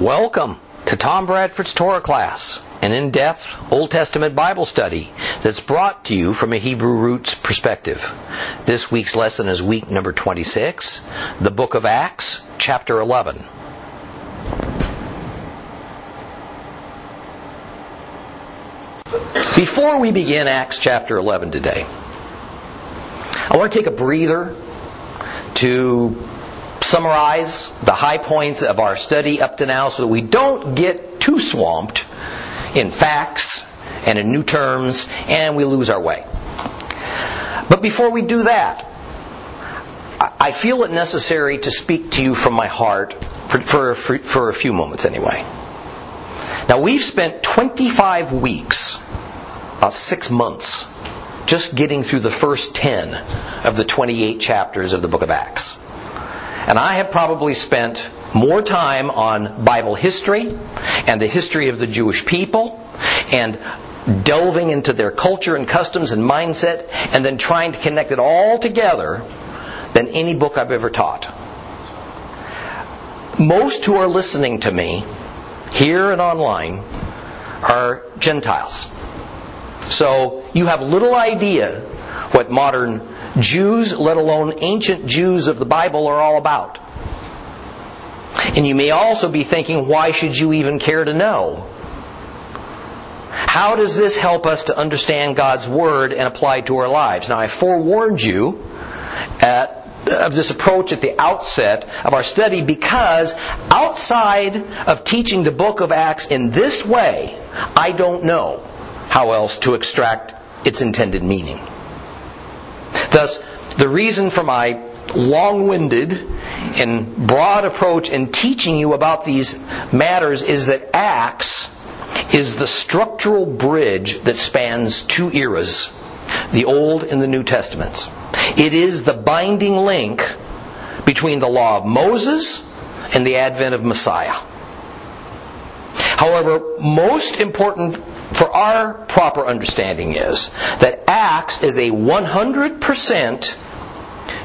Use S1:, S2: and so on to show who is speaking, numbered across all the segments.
S1: Welcome to Tom Bradford's Torah class, an in-depth Old Testament Bible study that's brought to you from a Hebrew roots perspective. This week's lesson is week number 26, the book of Acts, chapter 11. Before we begin Acts chapter 11 today, I want to take a breather to summarize the high points of our study up to now so that we don't get too swamped in facts and in new terms and we lose our way. But before we do that, I feel it necessary to speak to you from my heart for, for, for, a few moments anyway. Now, we've spent 25 weeks, about six months, just getting through the first 10 of the 28 chapters of the book of Acts. And I have probably spent more time on Bible history and the history of the Jewish people and delving into their culture and customs and mindset and then trying to connect it all together than any book I've ever taught. Most who are listening to me here and online are Gentiles. So you have little idea what modern Jews, let alone ancient Jews of the Bible, are all about. And you may also be thinking, why should you even care to know? How does this help us to understand God's Word and apply it to our lives? Now, I forewarned you at of this approach at the outset of our study because outside of teaching the book of Acts in this way, I don't know how else to extract its intended meaning. Thus, the reason for my long-winded and broad approach in teaching you about these matters is that Acts is the structural bridge that spans two eras, the Old and the New Testaments. It is the binding link between the law of Moses and the advent of Messiah. However, most important for our proper understanding is that Acts is a 100%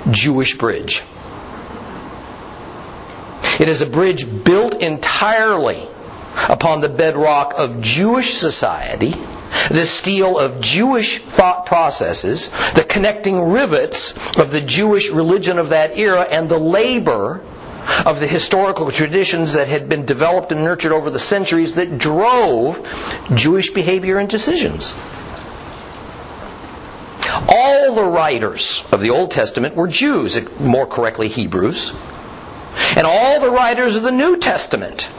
S1: Jewish bridge. It is a bridge built entirely upon the bedrock of Jewish society, the steel of Jewish thought processes, the connecting rivets of the Jewish religion of that era, and the labor of the historical traditions that had been developed and nurtured over the centuries that drove Jewish behavior and decisions. All the writers of the Old Testament were Jews, more correctly Hebrews. And all the writers of the New Testament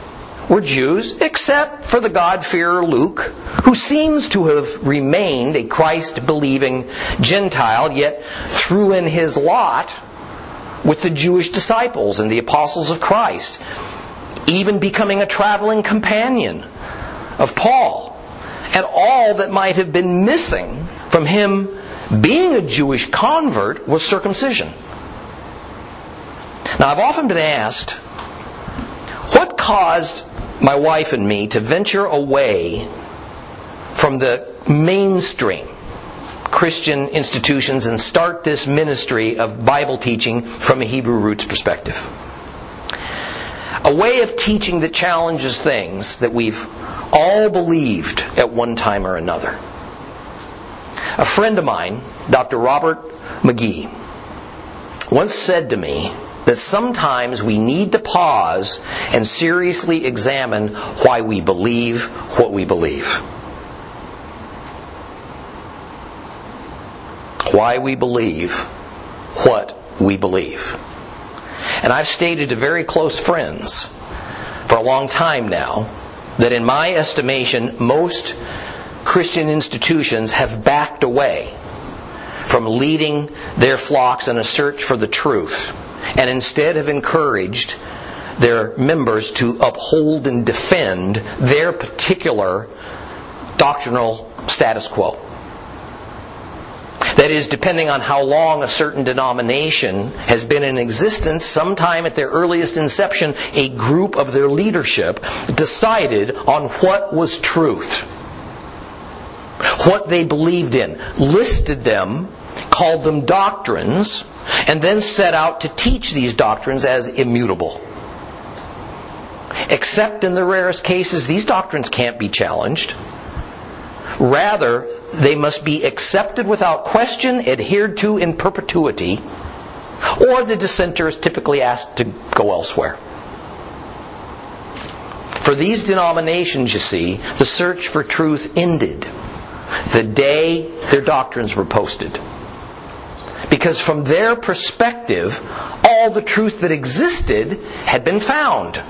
S1: were Jews, except for the God-fearer Luke, who seems to have remained a Christ-believing Gentile, yet threw in his lot with the Jewish disciples and the apostles of Christ, even becoming a traveling companion of Paul, and all that might have been missing from him being a Jewish convert was circumcision. Now, I've often been asked, what caused my wife and me to venture away from the mainstream Christian institutions and start this ministry of Bible teaching from a Hebrew roots perspective. A way of teaching that challenges things that we've all believed at one time or another. A friend of mine, Dr. Robert McGee, once said to me that sometimes we need to pause and seriously examine why we believe what we believe. Why we believe what we believe. And I've stated to very close friends for a long time now that in my estimation, most Christian institutions have backed away from leading their flocks in a search for the truth and instead have encouraged their members to uphold and defend their particular doctrinal status quo. That is, depending on how long a certain denomination has been in existence, sometime at their earliest inception, a group of their leadership decided on what was truth. What they believed in, listed them, called them doctrines, and then set out to teach these doctrines as immutable. Except in the rarest cases, these doctrines can't be challenged. Rather, they must be accepted without question, adhered to in perpetuity, or the dissenter is typically asked to go elsewhere. For these denominations, you see, the search for truth ended the day their doctrines were posted. Because from their perspective, all the truth that existed had been found.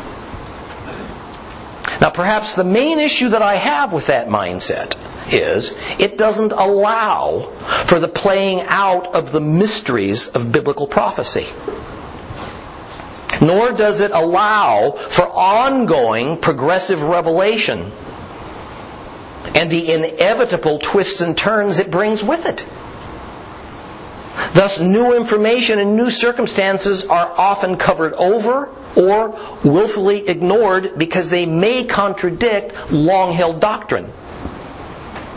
S1: Now, perhaps the main issue that I have with that mindset is it doesn't allow for the playing out of the mysteries of biblical prophecy. Nor does it allow for ongoing progressive revelation and the inevitable twists and turns it brings with it. Thus, new information and new circumstances are often covered over or willfully ignored because they may contradict long held doctrine.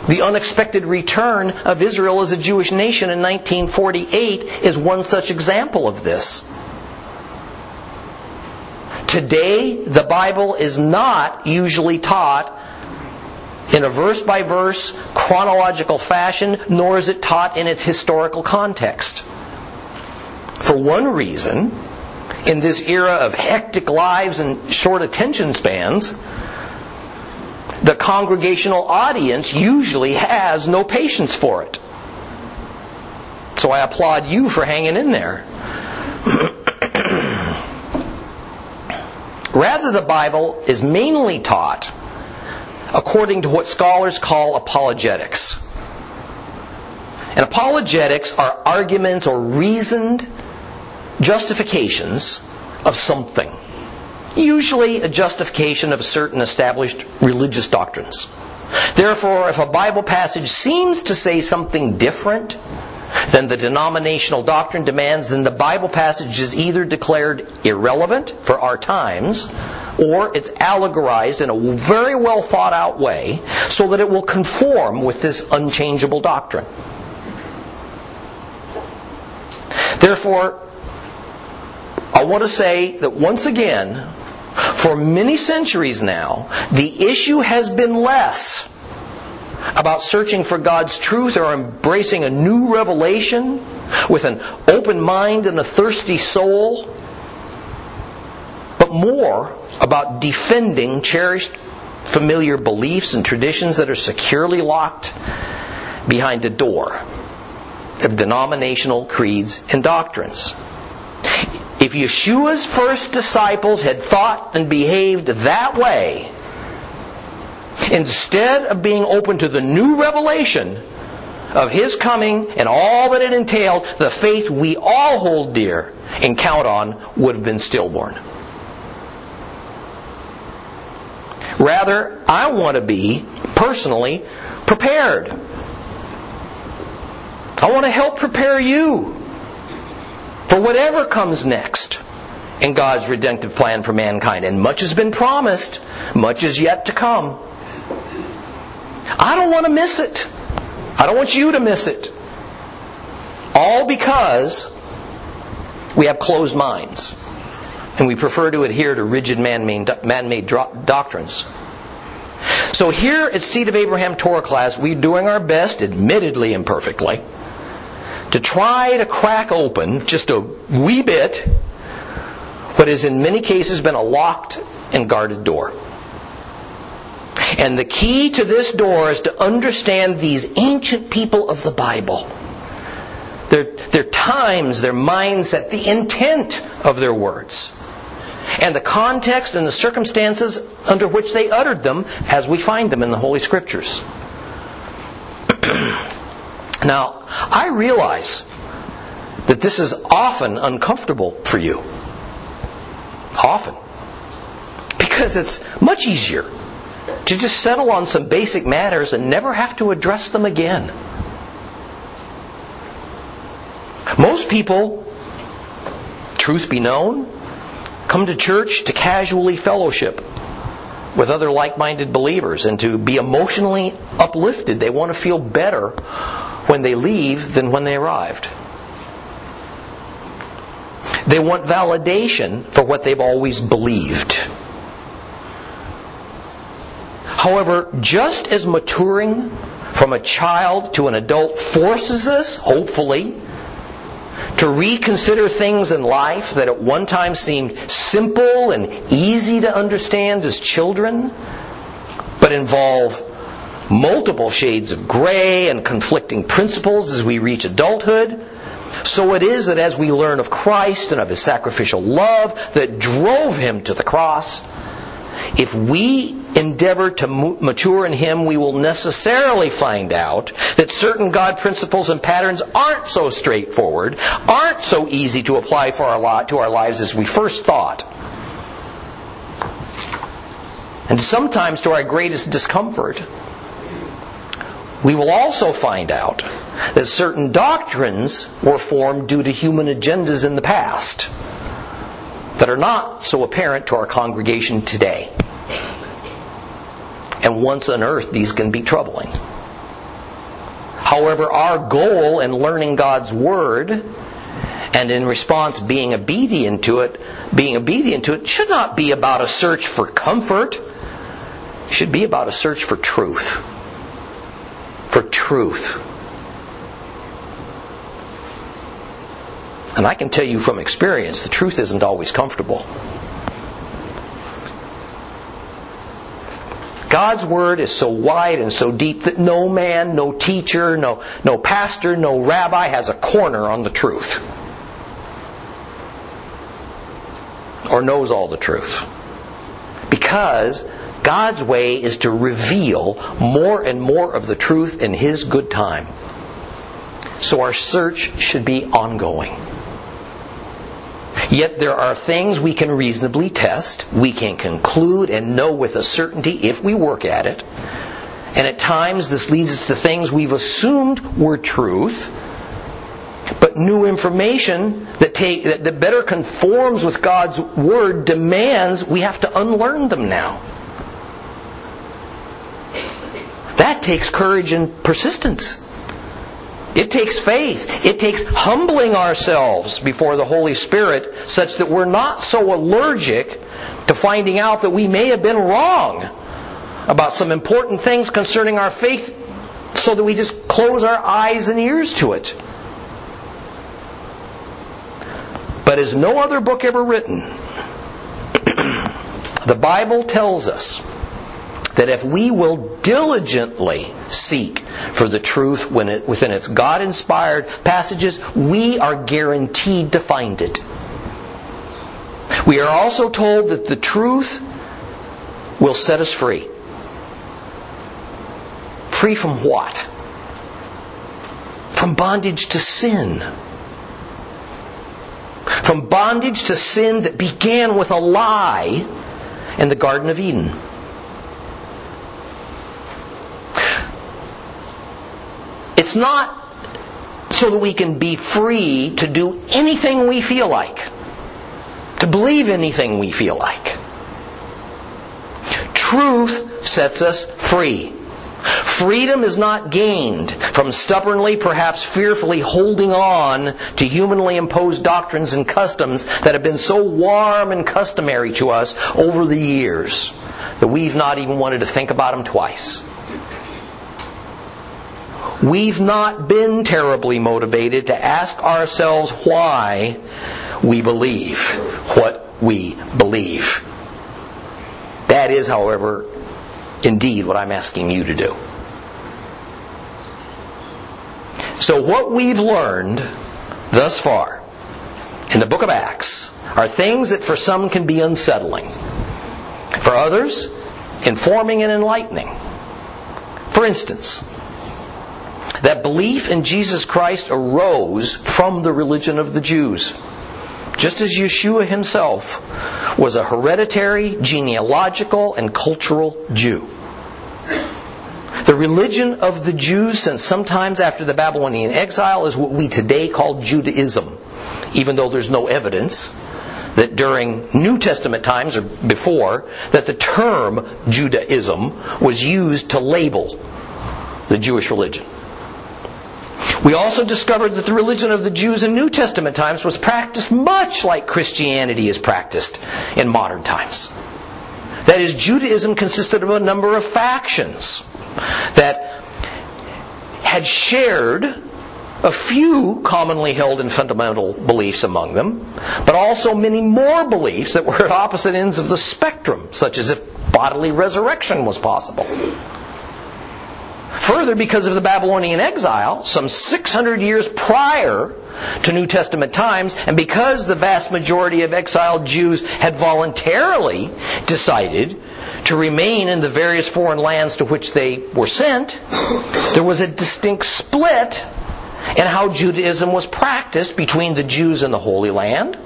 S1: The unexpected return of Israel as a Jewish nation in 1948 is one such example of this. Today, the Bible is not usually taught in a verse by verse chronological fashion, nor is it taught in its historical context. For one reason, in this era of hectic lives and short attention spans, the congregational audience usually has no patience for it. So I applaud you for hanging in there. Rather, the Bible is mainly taught according to what scholars call apologetics. And apologetics are arguments or reasoned justifications of something. Usually a justification of certain established religious doctrines. Therefore, if a Bible passage seems to say something different than the denominational doctrine demands, then the Bible passage is either declared irrelevant for our times or it's allegorized in a very well thought out way so that it will conform with this unchangeable doctrine. Therefore, I want to say that once again, for many centuries now, the issue has been less about searching for God's truth or embracing a new revelation with an open mind and a thirsty soul, but more about defending cherished familiar beliefs and traditions that are securely locked behind a door of denominational creeds and doctrines. If Yeshua's first disciples had thought and behaved that way, instead of being open to the new revelation of His coming and all that it entailed, the faith we all hold dear and count on would have been stillborn. Rather, I want to be personally prepared. I want to help prepare you for whatever comes next in God's redemptive plan for mankind. And much has been promised, much is yet to come. I don't want to miss it. I don't want you to miss it. All because we have closed minds and we prefer to adhere to rigid man-made doctrines. So here at Seed of Abraham Torah class, we're doing our best, admittedly imperfectly, to try to crack open just a wee bit what has in many cases been a locked and guarded door. And the key to this door is to understand these ancient people of the Bible. Their, their times, their mindset, the intent of their words. And the context and the circumstances under which they uttered them as we find them in the Holy Scriptures. now, I realize that this is often uncomfortable for you. Often. Because it's much easier to just settle on some basic matters and never have to address them again. Most people, truth be known, come to church to casually fellowship with other like minded believers and to be emotionally uplifted. They want to feel better when they leave than when they arrived. They want validation for what they've always believed. However, just as maturing from a child to an adult forces us, hopefully, to reconsider things in life that at one time seemed simple and easy to understand as children, but involve multiple shades of gray and conflicting principles as we reach adulthood. So it is that as we learn of Christ and of His sacrificial love that drove Him to the cross, if we endeavor to mature in Him, we will necessarily find out that certain God principles and patterns aren't so straightforward, aren't so easy to apply for our lot, to our lives as we first thought. And sometimes to our greatest discomfort, we will also find out that certain doctrines were formed due to human agendas in the past that are not so apparent to our congregation today. And once unearthed, these can be troubling. However, our goal in learning God's Word and in response being obedient to it, being obedient to it should not be about a search for comfort. It should be about a search for truth. For truth. And I can tell you from experience, the truth isn't always comfortable. God's word is so wide and so deep that no man, no teacher, no, no pastor, no rabbi has a corner on the truth. Or knows all the truth. Because God's way is to reveal more and more of the truth in His good time. So our search should be ongoing. Yet there are things we can reasonably test, we can conclude and know with a certainty if we work at it. And at times this leads us to things we've assumed were truth, but new information that, take, that, better conforms with God's Word demands we have to unlearn them now. Takes courage and persistence. It takes faith. It takes humbling ourselves before the Holy Spirit such that we're not so allergic to finding out that we may have been wrong about some important things concerning our faith so that we just close our eyes and ears to it. But as no other book ever written, the Bible tells us that if we will diligently seek for the truth within its God inspired passages, we are guaranteed to find it. We are also told that the truth will set us free. Free from what? From bondage to sin. From bondage to sin that began with a lie in the Garden of Eden. It's not so that we can be free to do anything we feel like, to believe anything we feel like. Truth sets us free. Freedom is not gained from stubbornly, perhaps fearfully holding on to humanly imposed doctrines and customs that have been so warm and customary to us over the years that we've not even wanted to think about them twice. We've not been terribly motivated to ask ourselves why we believe what we believe. That is, however, indeed what I'm asking you to do. So, what we've learned thus far in the book of Acts are things that for some can be unsettling, for others, informing and enlightening. For instance, that belief in Jesus Christ arose from the religion of the Jews. Just as Yeshua himself was a hereditary, genealogical, and cultural Jew. The religion of the Jews since sometimes after the Babylonian exile is what we today call Judaism, even though there's no evidence that during New Testament times or before that the term Judaism was used to label the Jewish religion. We also discovered that the religion of the Jews in New Testament times was practiced much like Christianity is practiced in modern times. That is, Judaism consisted of a number of factions that had shared a few commonly held and fundamental beliefs among them, but also many more beliefs that were at opposite ends of the spectrum, such as if bodily resurrection was possible. Further, because of the Babylonian exile, some 600 years prior to New Testament times, and because the vast majority of exiled Jews had voluntarily decided to remain in the various foreign lands to which they were sent, there was a distinct split in how Judaism was practiced between the Jews in the Holy Land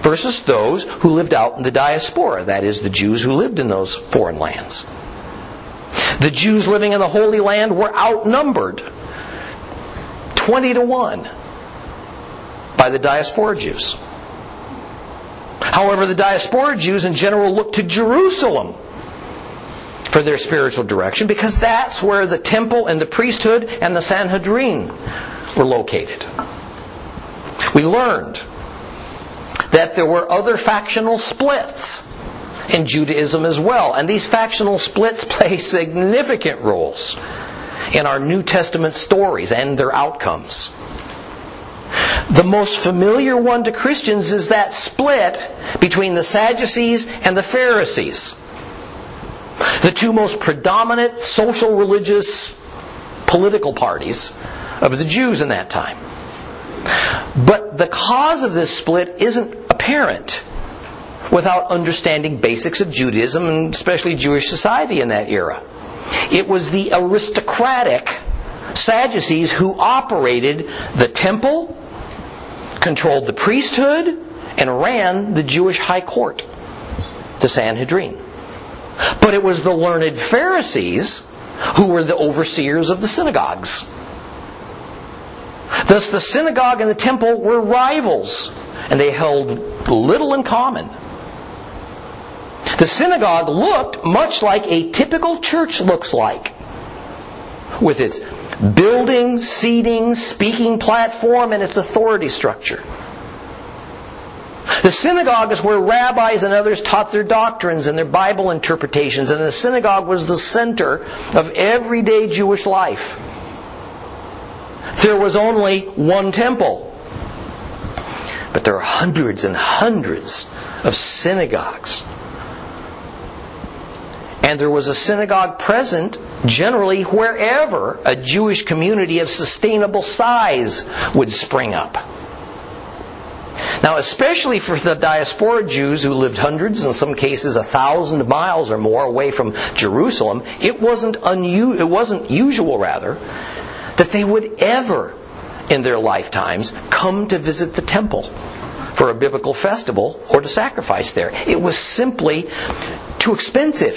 S1: versus those who lived out in the diaspora, that is, the Jews who lived in those foreign lands. The Jews living in the Holy Land were outnumbered 20 to 1 by the diaspora Jews. However, the diaspora Jews in general looked to Jerusalem for their spiritual direction because that's where the temple and the priesthood and the Sanhedrin were located. We learned that there were other factional splits in Judaism as well, and these factional splits play significant roles in our New Testament stories and their outcomes. The most familiar one to Christians is that split between the Sadducees and the Pharisees. The two most predominant social, religious, political parties of the Jews in that time. But the cause of this split isn't apparent without understanding basics of Judaism and especially Jewish society in that era. It was the aristocratic Sadducees who operated the temple, controlled the priesthood, and ran the Jewish high court, the Sanhedrin. But it was the learned Pharisees who were the overseers of the synagogues. Thus, the synagogue and the temple were rivals, and they held little in common. The synagogue looked much like a typical church looks like, with its building, seating, speaking platform, and its authority structure. The synagogue is where rabbis and others taught their doctrines and their Bible interpretations, and the synagogue was the center of everyday Jewish life. There was only one temple, but there are hundreds and hundreds of synagogues. And there was a synagogue present generally wherever a Jewish community of sustainable size would spring up. Now, especially for the diaspora Jews who lived hundreds, in some cases a thousand miles or more away from Jerusalem, it wasn't, unu- it wasn't usual, rather, that they would ever in their lifetimes come to visit the temple for a biblical festival or to sacrifice there. It was simply too expensive,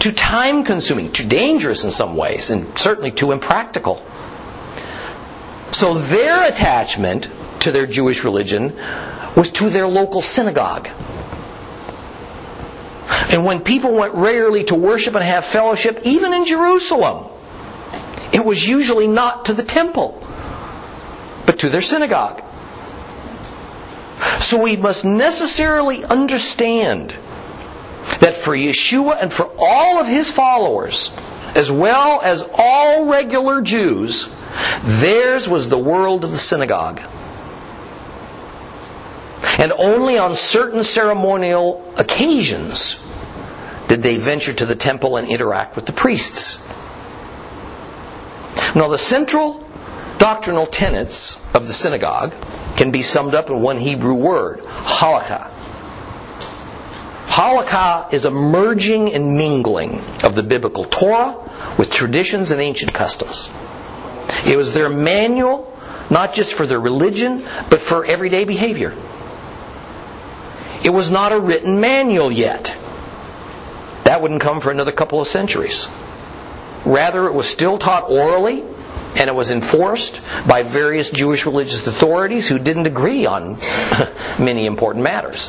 S1: too time consuming, too dangerous in some ways, and certainly too impractical. So their attachment to their Jewish religion was to their local synagogue. And when people went regularly to worship and have fellowship, even in Jerusalem, it was usually not to the temple, but to their synagogue. So we must necessarily understand that for Yeshua and for all of his followers, as well as all regular Jews, theirs was the world of the synagogue. And only on certain ceremonial occasions did they venture to the temple and interact with the priests. Now, the central doctrinal tenets of the synagogue can be summed up in one Hebrew word, halakha. Halakha is a merging and mingling of the biblical Torah with traditions and ancient customs. It was their manual, not just for their religion, but for everyday behavior. It was not a written manual yet. That wouldn't come for another couple of centuries. Rather, it was still taught orally, and it was enforced by various Jewish religious authorities who didn't agree on many important matters.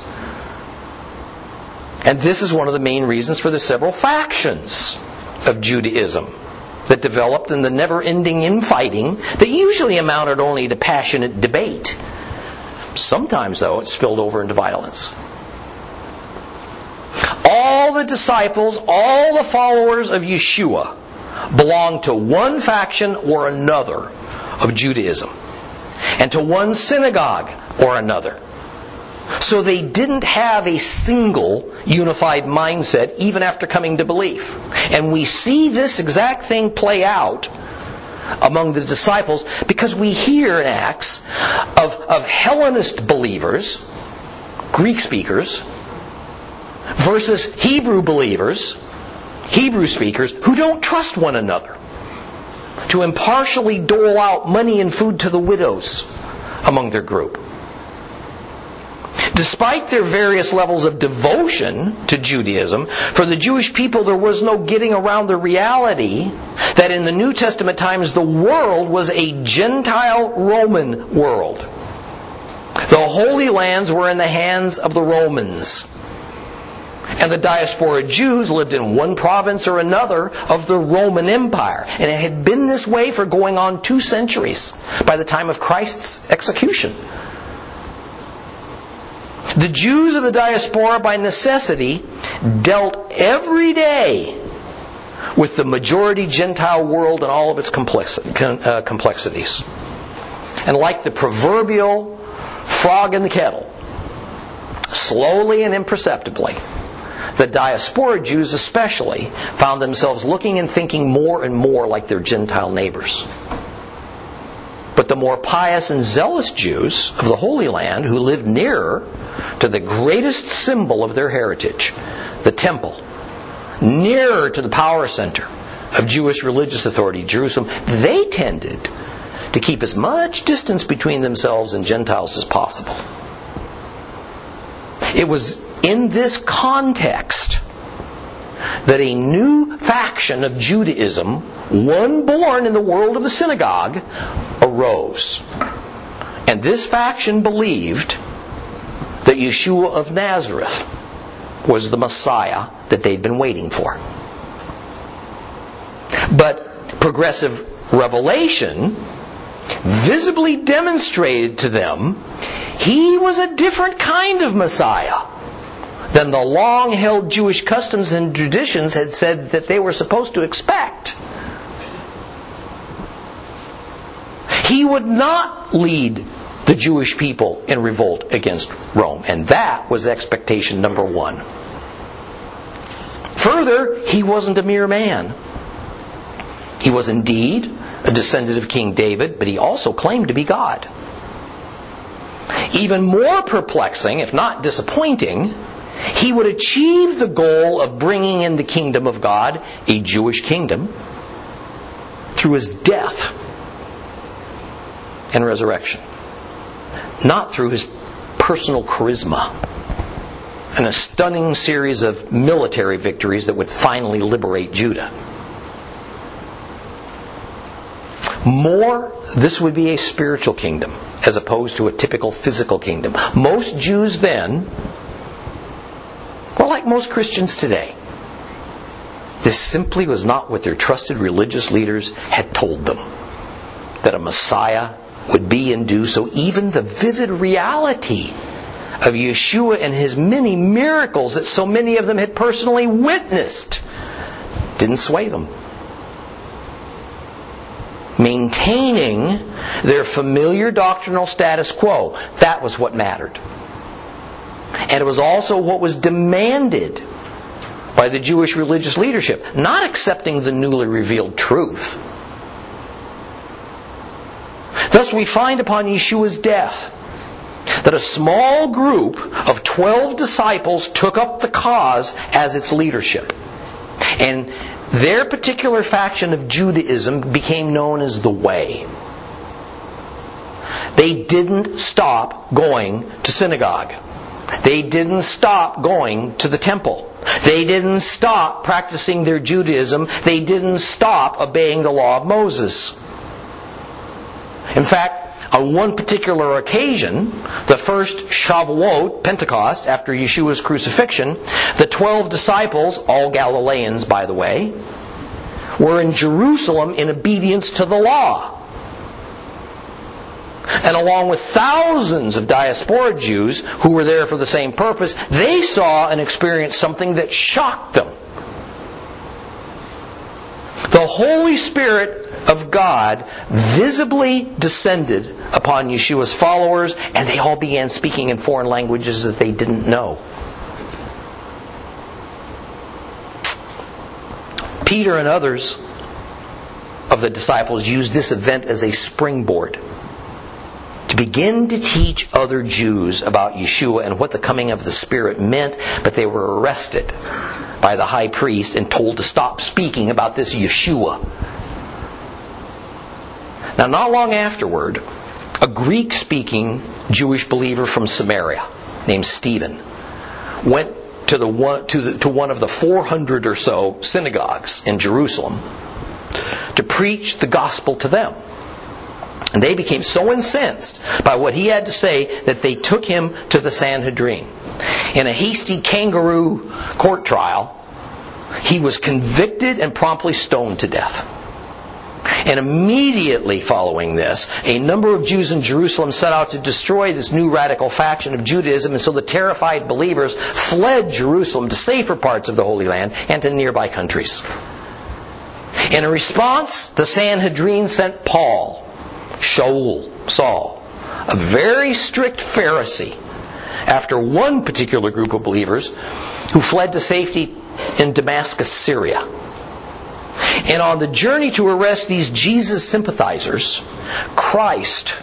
S1: And this is one of the main reasons for the several factions of Judaism that developed in the never ending infighting that usually amounted only to passionate debate. Sometimes, though, it spilled over into violence. All the disciples, all the followers of Yeshua belonged to one faction or another of Judaism, and to one synagogue or another. So they didn't have a single unified mindset even after coming to belief. And we see this exact thing play out among the disciples because we hear in Acts of, of Hellenist believers, Greek speakers, versus Hebrew believers, Hebrew speakers, who don't trust one another to impartially dole out money and food to the widows among their group. Despite their various levels of devotion to Judaism, for the Jewish people there was no getting around the reality that in the New Testament times the world was a Gentile Roman world. The Holy Lands were in the hands of the Romans. And the diaspora Jews lived in one province or another of the Roman Empire. And it had been this way for going on two centuries by the time of Christ's execution. The Jews of the diaspora, by necessity, dealt every day with the majority Gentile world and all of its uh, complexities. And like the proverbial frog in the kettle, slowly and imperceptibly, the diaspora Jews especially found themselves looking and thinking more and more like their Gentile neighbors. But the more pious and zealous Jews of the Holy Land who lived nearer to the greatest symbol of their heritage, the temple, nearer to the power center of Jewish religious authority, Jerusalem, they tended to keep as much distance between themselves and Gentiles as possible. It was in this context that a new faction of Judaism, one born in the world of the synagogue, arose. And this faction believed that Yeshua of Nazareth was the Messiah that they'd been waiting for. But progressive revelation visibly demonstrated to them he was a different kind of Messiah than the long held Jewish customs and traditions had said that they were supposed to expect. He would not lead the Jewish people in revolt against Rome. And that was expectation number one. Further, he wasn't a mere man. He was indeed a descendant of King David, but he also claimed to be God. Even more perplexing, if not disappointing, he would achieve the goal of bringing in the kingdom of God, a Jewish kingdom, through his death and resurrection not through his personal charisma and a stunning series of military victories that would finally liberate Judah. More, this would be a spiritual kingdom as opposed to a typical physical kingdom. Most Jews then were like most Christians today. This simply was not what their trusted religious leaders had told them that a Messiah would be and do so, even the vivid reality of Yeshua and his many miracles that so many of them had personally witnessed didn't sway them. Maintaining their familiar doctrinal status quo, that was what mattered. And it was also what was demanded by the Jewish religious leadership, not accepting the newly revealed truth Thus, we find upon Yeshua's death that a small group of 12 disciples took up the cause as its leadership. And their particular faction of Judaism became known as the Way. They didn't stop going to synagogue. They didn't stop going to the temple. They didn't stop practicing their Judaism. They didn't stop obeying the law of Moses. In fact, on one particular occasion, the first Shavuot, Pentecost, after Yeshua's crucifixion, the twelve disciples, all Galileans by the way, were in Jerusalem in obedience to the law. and along with thousands of diaspora Jews who were there for the same purpose, they saw and experienced something that shocked them. The Holy Spirit of God visibly descended upon Yeshua's followers, and they all began speaking in foreign languages that they didn't know. Peter and others of the disciples used this event as a springboard to begin to teach other Jews about Yeshua and what the coming of the Spirit meant, but they were arrested by the high priest and told to stop speaking about this Yeshua. Now, not long afterward, a Greek speaking Jewish believer from Samaria named Stephen went to, the one, to, the, to one of the 400 or so synagogues in Jerusalem to preach the gospel to them. And they became so incensed by what he had to say that they took him to the Sanhedrin. In a hasty kangaroo court trial, he was convicted and promptly stoned to death. And immediately following this, a number of Jews in Jerusalem set out to destroy this new radical faction of Judaism, and so the terrified believers fled Jerusalem to safer parts of the Holy Land and to nearby countries. In response, the Sanhedrin sent Paul, Shaul, Saul, a very strict Pharisee, after one particular group of believers who fled to safety in Damascus, Syria. And on the journey to arrest these Jesus sympathizers, Christ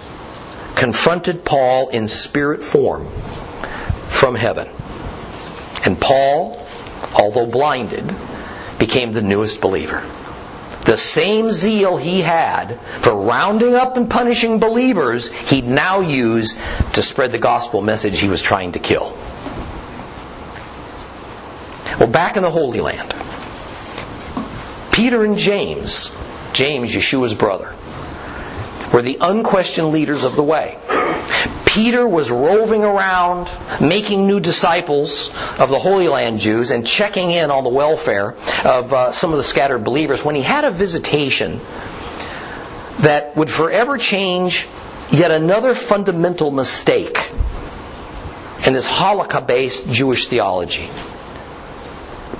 S1: confronted Paul in spirit form from heaven. And Paul, although blinded, became the newest believer. The same zeal he had for rounding up and punishing believers, he'd now use to spread the gospel message he was trying to kill. Well, back in the Holy Land, Peter and James, James, Yeshua's brother, were the unquestioned leaders of the way. Peter was roving around, making new disciples of the Holy Land Jews and checking in on the welfare of uh, some of the scattered believers when he had a visitation that would forever change yet another fundamental mistake in this halakha based Jewish theology.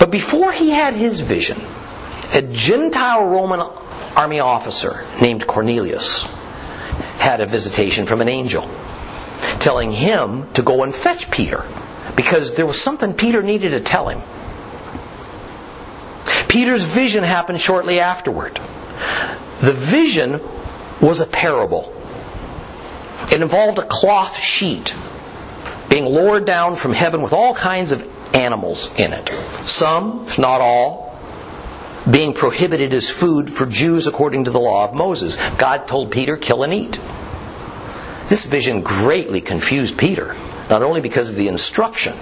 S1: But before he had his vision, a Gentile Roman army officer named Cornelius had a visitation from an angel telling him to go and fetch Peter because there was something Peter needed to tell him. Peter's vision happened shortly afterward. The vision was a parable. It involved a cloth sheet being lowered down from heaven with all kinds of animals in it. Some, if not all, being prohibited as food for Jews according to the law of Moses. God told Peter, kill and eat. This vision greatly confused Peter, not only because of the instruction,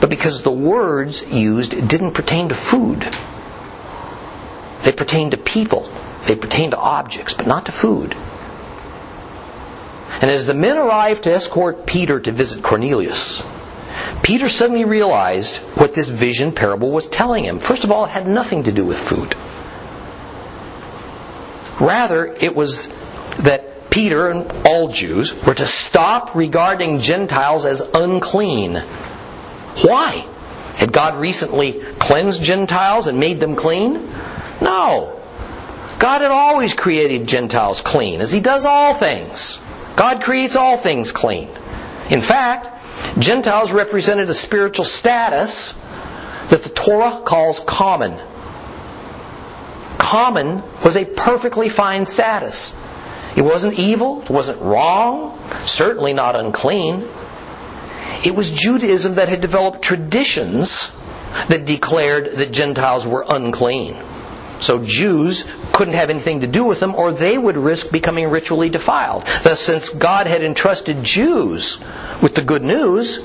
S1: but because the words used didn't pertain to food. They pertained to people, they pertained to objects, but not to food. And as the men arrived to escort Peter to visit Cornelius, Peter suddenly realized what this vision parable was telling him. First of all, it had nothing to do with food. Rather, it was that Peter and all Jews were to stop regarding Gentiles as unclean. Why? Had God recently cleansed Gentiles and made them clean? No. God had always created Gentiles clean, as He does all things. God creates all things clean. In fact, Gentiles represented a spiritual status that the Torah calls common. Common was a perfectly fine status. It wasn't evil, it wasn't wrong, certainly not unclean. It was Judaism that had developed traditions that declared that Gentiles were unclean. So Jews couldn't have anything to do with them or they would risk becoming ritually defiled. Thus, since God had entrusted Jews with the good news,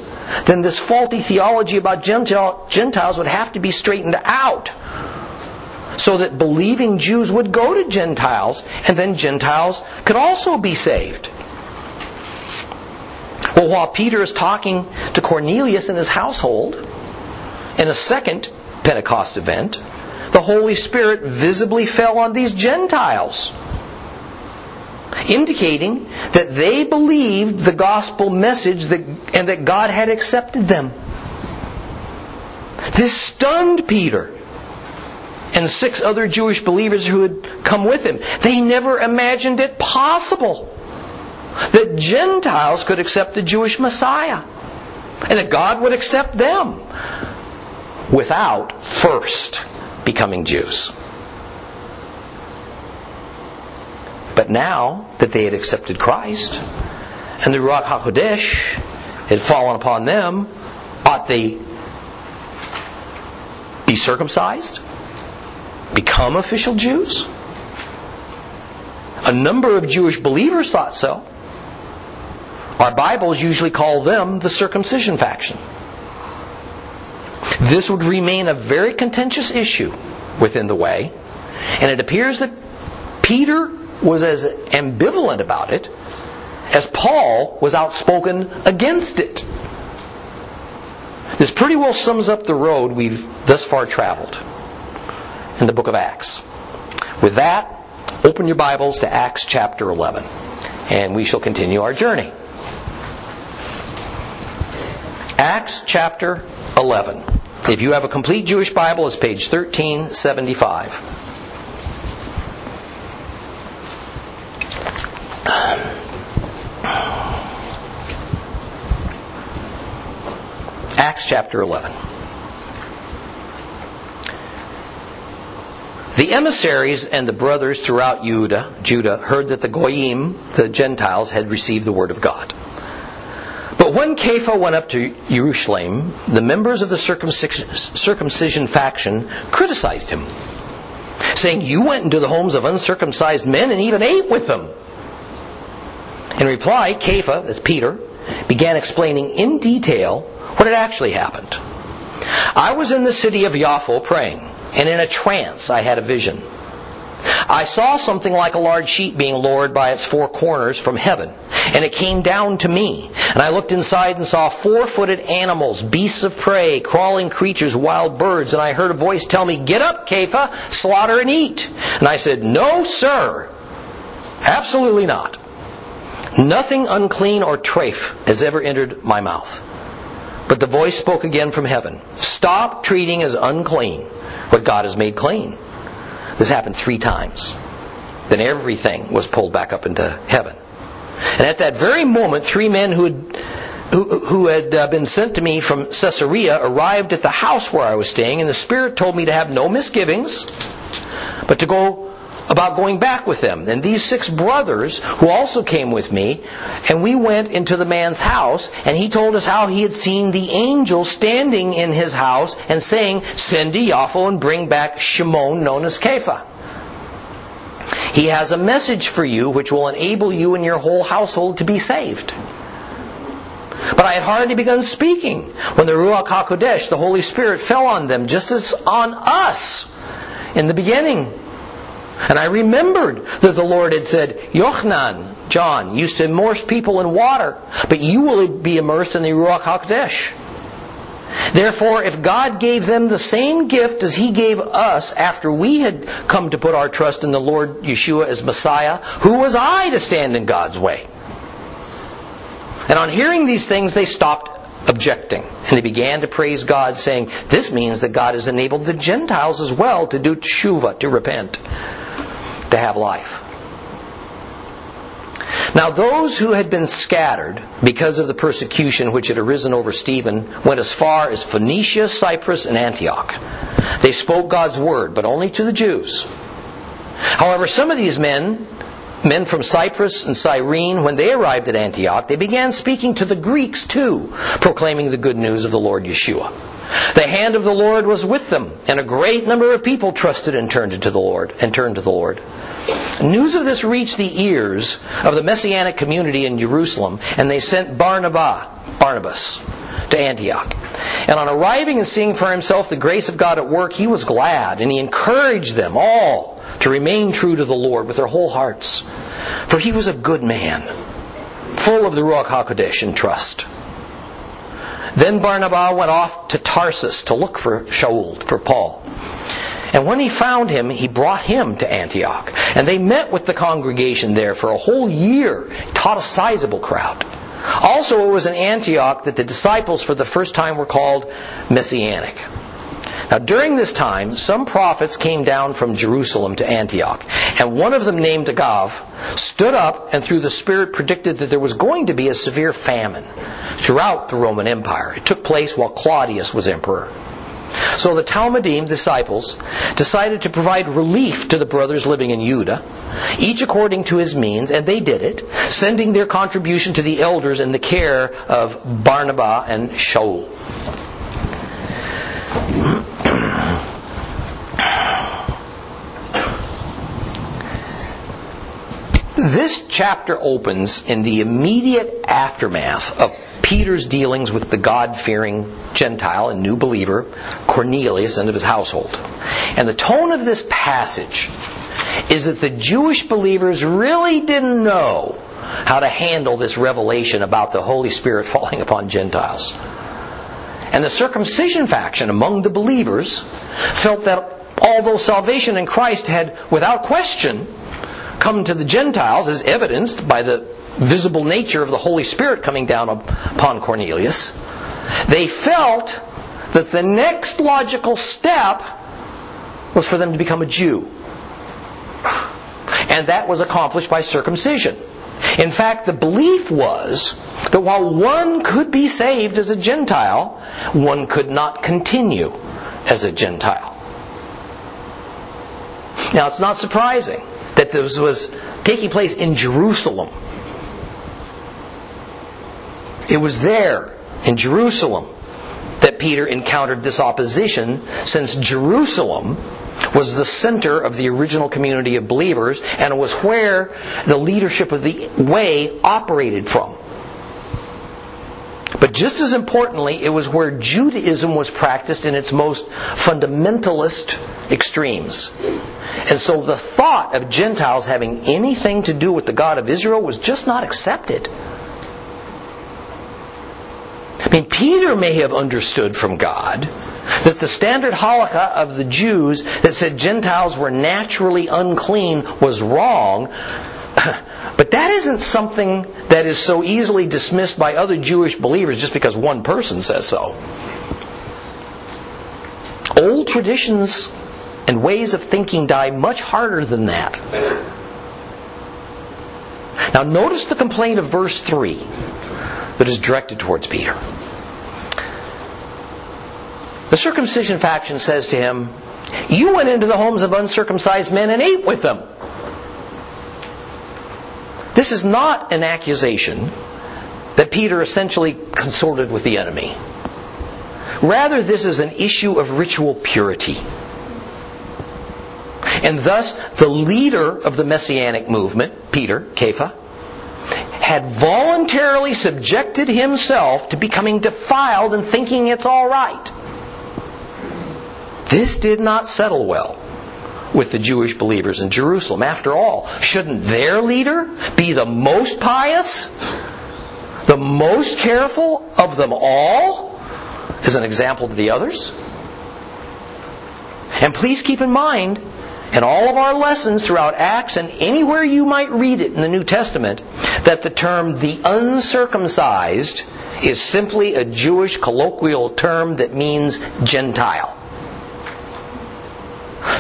S1: then this faulty theology about Gentiles would have to be straightened out so that believing Jews would go to Gentiles and then Gentiles could also be saved. Well, while Peter is talking to Cornelius and his household in a second Pentecost event, the Holy Spirit visibly fell on these Gentiles. indicating that they believed the gospel message and that God had accepted them. This stunned Peter and six other Jewish believers who had come with him. They never imagined it possible that Gentiles could accept the Jewish Messiah and that God would accept them without first becoming Jews. But now that they had accepted Christ and the Ruach HaKodesh had fallen upon them, ought they be circumcised? Become official Jews? A number of Jewish believers thought so. Our Bibles usually call them the circumcision faction. This would remain a very contentious issue within the way, and it appears that Peter was as ambivalent about it as Paul was outspoken against it. This pretty well sums up the road we've thus far traveled in the book of Acts. With that, open your Bibles to Acts chapter 11, and we shall continue our journey. Acts chapter 11. If you have a complete Jewish Bible, it's page 1375. Acts chapter 11. The emissaries and the brothers throughout Judah, Judah heard that the Goyim, the Gentiles, had received the word of God. But when Kepha went up to Jerusalem, the members of the circumcision faction criticized him, saying, You went into the homes of uncircumcised men and even ate with them. In reply, Kepha, that's Peter, began explaining in detail what had actually happened. I was in the city of Yafo praying, and in a trance I had a vision. I saw something like a large sheet being lowered by its four corners from heaven, and it came down to me. And I looked inside and saw four-footed animals, beasts of prey, crawling creatures, wild birds, and I heard a voice tell me, Get up, Kepha, slaughter and eat. And I said, No, sir. Absolutely not. Nothing unclean or trafe has ever entered my mouth. But the voice spoke again from heaven Stop treating as unclean what God has made clean. This happened three times. Then everything was pulled back up into heaven. And at that very moment, three men who had, who, who had uh, been sent to me from Caesarea arrived at the house where I was staying, and the Spirit told me to have no misgivings, but to go about going back with them. And these six brothers, who also came with me, and we went into the man's house, and he told us how he had seen the angel standing in his house and saying, Send to Yafo and bring back Shimon, known as Kepha. He has a message for you which will enable you and your whole household to be saved. But I had hardly begun speaking when the Ruach HaKodesh, the Holy Spirit, fell on them just as on us in the beginning. And I remembered that the Lord had said, Yochanan, John, used to immerse people in water, but you will be immersed in the Ruach HaKodesh. Therefore, if God gave them the same gift as He gave us after we had come to put our trust in the Lord Yeshua as Messiah, who was I to stand in God's way? And on hearing these things, they stopped objecting. And they began to praise God, saying, This means that God has enabled the Gentiles as well to do tshuva, to repent to have life. Now, those who had been scattered because of the persecution which had arisen over Stephen went as far as Phoenicia, Cyprus, and Antioch. They spoke God's word, but only to the Jews. However, some of these men, men from Cyprus and Cyrene, when they arrived at Antioch, they began speaking to the Greeks too, proclaiming the good news of the Lord Yeshua. The hand of the Lord was with them, and a great number of people trusted and turned to the Lord and turned to the Lord. News of this reached the ears of the messianic community in Jerusalem, and they sent Barnabas, Barnabas to Antioch. And on arriving and seeing for himself the grace of God at work, he was glad, and he encouraged them all to remain true to the Lord with their whole hearts. For he was a good man, full of the Ruach HaKodesh and trust. Then Barnabas went off to Tarsus to look for Shaul, for Paul. And when he found him, he brought him to Antioch. And they met with the congregation there for a whole year, taught a sizable crowd. Also, it was in Antioch that the disciples for the first time were called Messianic. Now, during this time, some prophets came down from Jerusalem to Antioch, and one of them, named Agav, stood up and through the Spirit predicted that there was going to be a severe famine throughout the Roman Empire. It took place while Claudius was emperor. So the Talmidim disciples decided to provide relief to the brothers living in Judah, each according to his means, and they did it, sending their contribution to the elders in the care of Barnabas and Shaul. This chapter opens in the immediate aftermath of Peter's dealings with the God fearing Gentile and new believer, Cornelius, and of his household. And the tone of this passage is that the Jewish believers really didn't know how to handle this revelation about the Holy Spirit falling upon Gentiles. And the circumcision faction among the believers felt that although salvation in Christ had, without question, come to the Gentiles as evidenced by the visible nature of the Holy Spirit coming down upon Cornelius, they felt that the next logical step was for them to become a Jew. And that was accomplished by circumcision. In fact, the belief was that while one could be saved as a Gentile, one could not continue as a Gentile. Now, it's not surprising that this was taking place in Jerusalem. It was there, in Jerusalem, that Peter encountered this opposition, since Jerusalem was the center of the original community of believers, and it was where the leadership of the way operated from. But just as importantly, it was where Judaism was practiced in its most fundamentalist extremes. And so the thought of Gentiles having anything to do with the God of Israel was just not accepted. I mean, Peter may have understood from God that the standard halakha of the Jews that said Gentiles were naturally unclean was wrong, but that isn't something that is so easily dismissed by other Jewish believers just because one person says so. Old traditions and ways of thinking die much harder than that. Now, notice the complaint of verse 3 that is directed towards Peter. The circumcision faction says to him, You went into the homes of uncircumcised men and ate with them. This is not an accusation that Peter essentially consorted with the enemy. Rather, this is an issue of ritual purity. And thus, the leader of the Messianic movement, Peter, Kepha, had voluntarily subjected himself to becoming defiled and thinking it's all right. This did not settle well with the Jewish believers in Jerusalem. After all, shouldn't their leader be the most pious, the most careful of them all, as an example to the others? And please keep in mind, in all of our lessons throughout Acts and anywhere you might read it in the New Testament, that the term the uncircumcised is simply a Jewish colloquial term that means Gentile.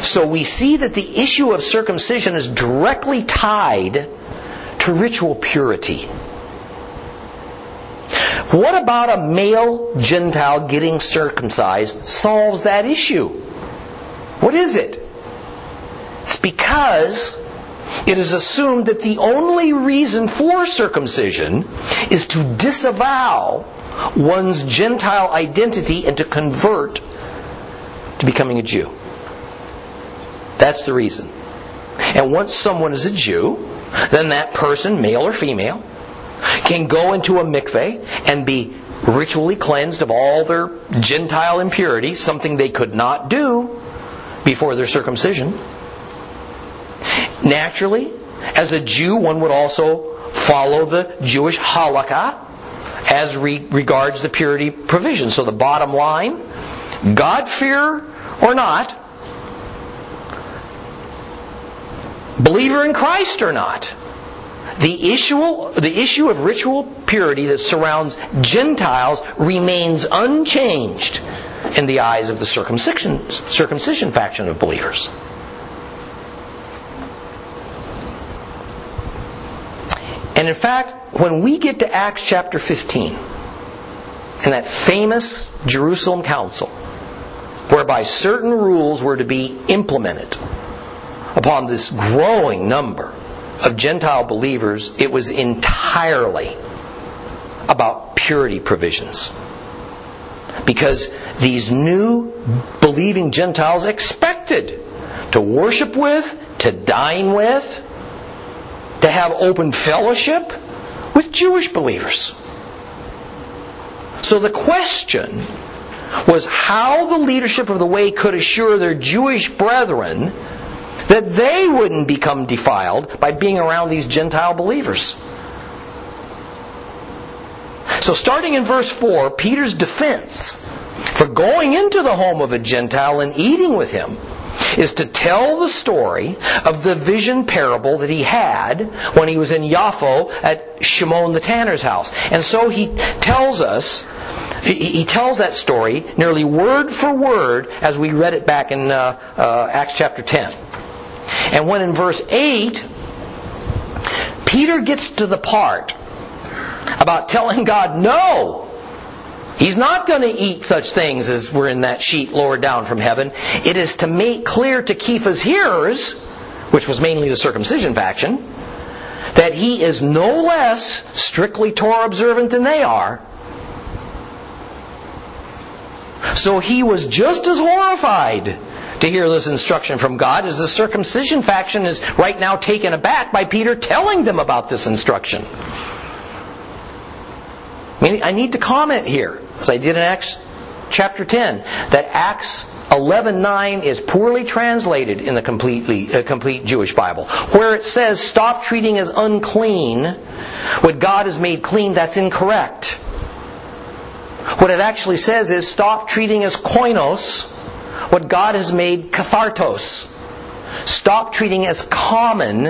S1: So we see that the issue of circumcision is directly tied to ritual purity. What about a male Gentile getting circumcised solves that issue? What is it? It's because it is assumed that the only reason for circumcision is to disavow one's Gentile identity and to convert to becoming a Jew. That's the reason. And once someone is a Jew, then that person, male or female, can go into a mikveh and be ritually cleansed of all their Gentile impurity, something they could not do before their circumcision. Naturally, as a Jew, one would also follow the Jewish halakha as re- regards the purity provision. So the bottom line, God fear or not, believer in Christ or not, the issue, the issue of ritual purity that surrounds Gentiles remains unchanged in the eyes of the circumcision, circumcision faction of believers. And in fact, when we get to Acts chapter 15, and that famous Jerusalem council, whereby certain rules were to be implemented upon this growing number of Gentile believers, it was entirely about purity provisions. Because these new believing Gentiles expected to worship with, to dine with, to have open fellowship with Jewish believers. So the question was how the leadership of the way could assure their Jewish brethren that they wouldn't become defiled by being around these Gentile believers. So starting in verse 4, Peter's defense for going into the home of a Gentile and eating with him is to tell the story of the vision parable that he had when he was in Yaffo at Shimon the tanner's house. And so he tells us, he tells that story nearly word for word as we read it back in uh, uh, Acts chapter 10. And when in verse 8, Peter gets to the part about telling God no, He's not going to eat such things as were in that sheet lowered down from heaven. It is to make clear to Kepha's hearers, which was mainly the circumcision faction, that he is no less strictly Torah observant than they are. So he was just as horrified to hear this instruction from God as the circumcision faction is right now taken aback by Peter telling them about this instruction. I need to comment here, as I did in Acts chapter 10, that Acts 11:9 is poorly translated in the completely uh, complete Jewish Bible, where it says, "Stop treating as unclean what God has made clean." That's incorrect. What it actually says is, "Stop treating as koinos what God has made katharos. Stop treating as common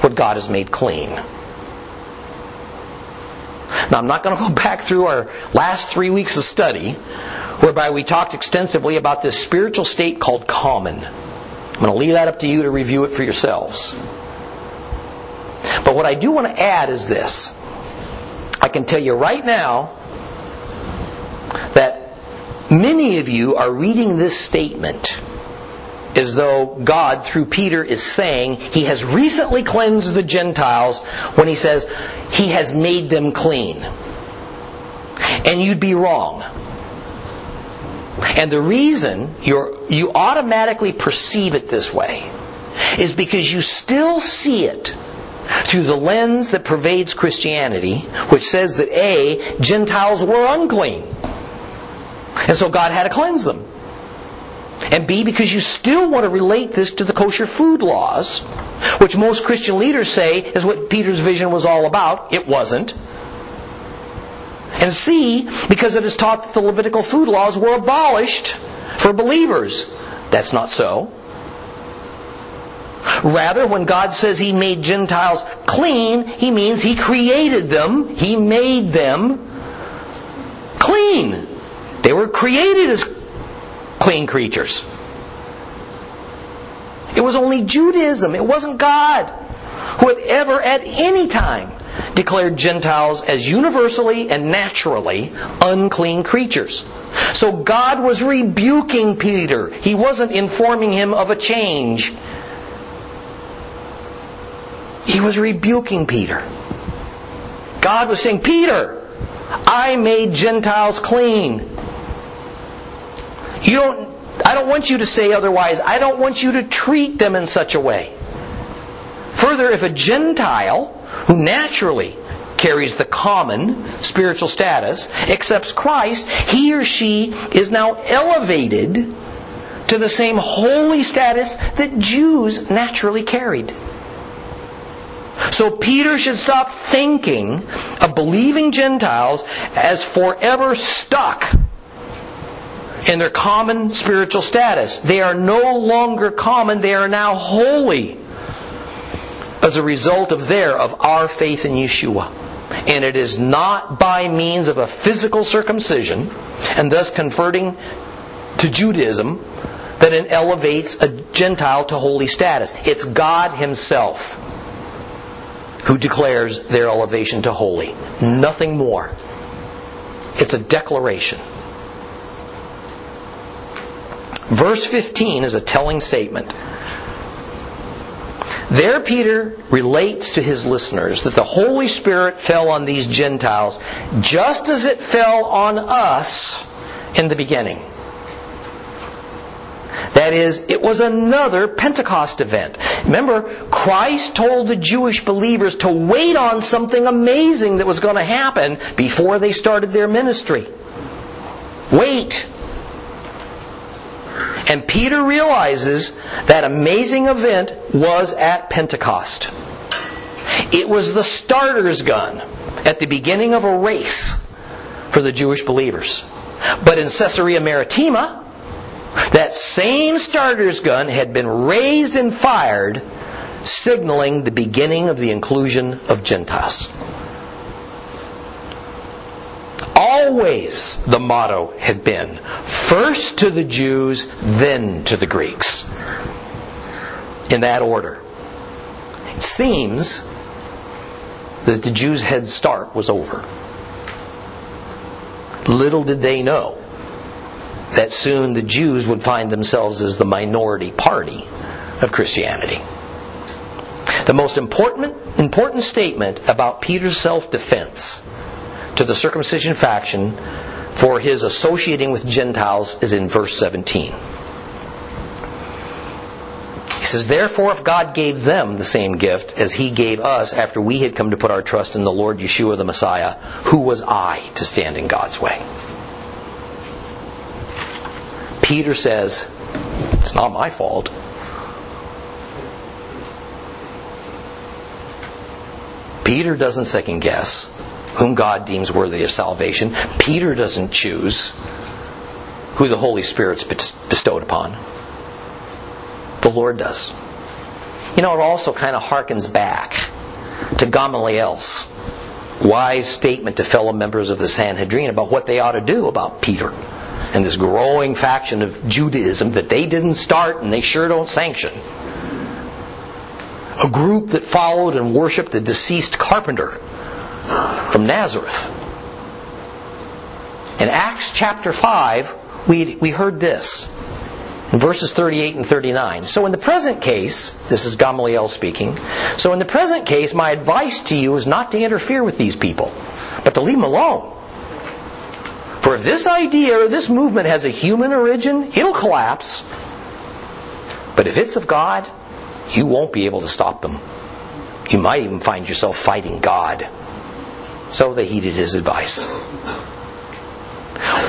S1: what God has made clean. Now, I'm not going to go back through our last three weeks of study, whereby we talked extensively about this spiritual state called common. I'm going to leave that up to you to review it for yourselves. But what I do want to add is this. I can tell you right now that many of you are reading this statement as though God, through Peter, is saying he has recently cleansed the Gentiles when he says he has made them clean. And you'd be wrong. And the reason you automatically perceive it this way is because you still see it through the lens that pervades Christianity, which says that A, Gentiles were unclean. And so God had to cleanse them. And B, because you still want to relate this to the kosher food laws, which most Christian leaders say is what Peter's vision was all about. It wasn't. And C, because it is taught that the Levitical food laws were abolished for believers. That's not so. Rather, when God says He made Gentiles clean, He means He created them, He made them clean. They were created as clean creatures. It was only Judaism, it wasn't God, who had ever at any time declared Gentiles as universally and naturally unclean creatures. So God was rebuking Peter. He wasn't informing him of a change. He was rebuking Peter. God was saying, Peter, I made Gentiles clean. You don't, I don't want you to say otherwise. I don't want you to treat them in such a way. Further, if a Gentile who naturally carries the common spiritual status accepts Christ, he or she is now elevated to the same holy status that Jews naturally carried. So Peter should stop thinking of believing Gentiles as forever stuck in their common spiritual status. They are no longer common, they are now holy. as a result of their, of our faith in Yeshua. And it is not by means of a physical circumcision, and thus converting to Judaism, that it elevates a Gentile to holy status. It's God Himself who declares their elevation to holy. Nothing more. It's a declaration. Verse 15 is a telling statement. There, Peter relates to his listeners that the Holy Spirit fell on these Gentiles just as it fell on us in the beginning. That is, it was another Pentecost event. Remember, Christ told the Jewish believers to wait on something amazing that was going to happen before they started their ministry. Wait. And Peter realizes that amazing event was at Pentecost. It was the starter's gun at the beginning of a race for the Jewish believers. But in Caesarea Maritima, that same starter's gun had been raised and fired, signaling the beginning of the inclusion of Gentiles. Always the motto had been first to the Jews, then to the Greeks. In that order. It seems that the Jews' head start was over. Little did they know that soon the Jews would find themselves as the minority party of Christianity. The most important, important statement about Peter's self defense to the circumcision faction for his associating with Gentiles is in verse 17. He says, Therefore, if God gave them the same gift as he gave us after we had come to put our trust in the Lord Yeshua the Messiah, who was I to stand in God's way? Peter says, It's not my fault. Peter doesn't second guess whom God deems worthy of salvation. Peter doesn't choose who the Holy Spirit's bestowed upon. The Lord does. You know, it also kind of harkens back to Gamaliel's wise statement to fellow members of the Sanhedrin about what they ought to do about Peter and this growing faction of Judaism that they didn't start and they sure don't sanction. A group that followed and worshiped the deceased carpenter from Nazareth. In Acts chapter 5, we, we heard this in verses 38 and 39. So in the present case, this is Gamaliel speaking, so in the present case, my advice to you is not to interfere with these people, but to leave them alone. For if this idea or this movement has a human origin, it'll collapse. But if it's of God, you won't be able to stop them. You might even find yourself fighting God. So they heeded his advice.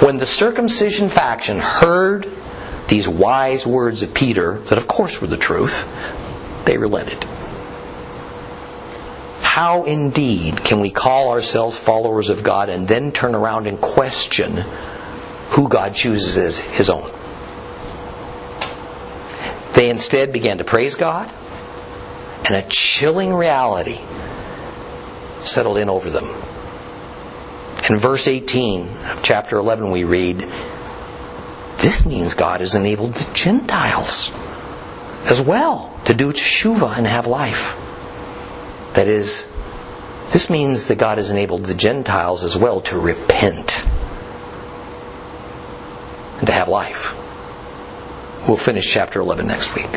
S1: When the circumcision faction heard these wise words of Peter, that of course were the truth, they relented. How indeed can we call ourselves followers of God and then turn around and question who God chooses as his own? They instead began to praise God, and a chilling reality settled in over them. In verse 18 of chapter 11, we read, This means God has enabled the Gentiles as well to do teshuva and have life. That is, this means that God has enabled the Gentiles as well to repent and to have life. We'll finish chapter 11 next week.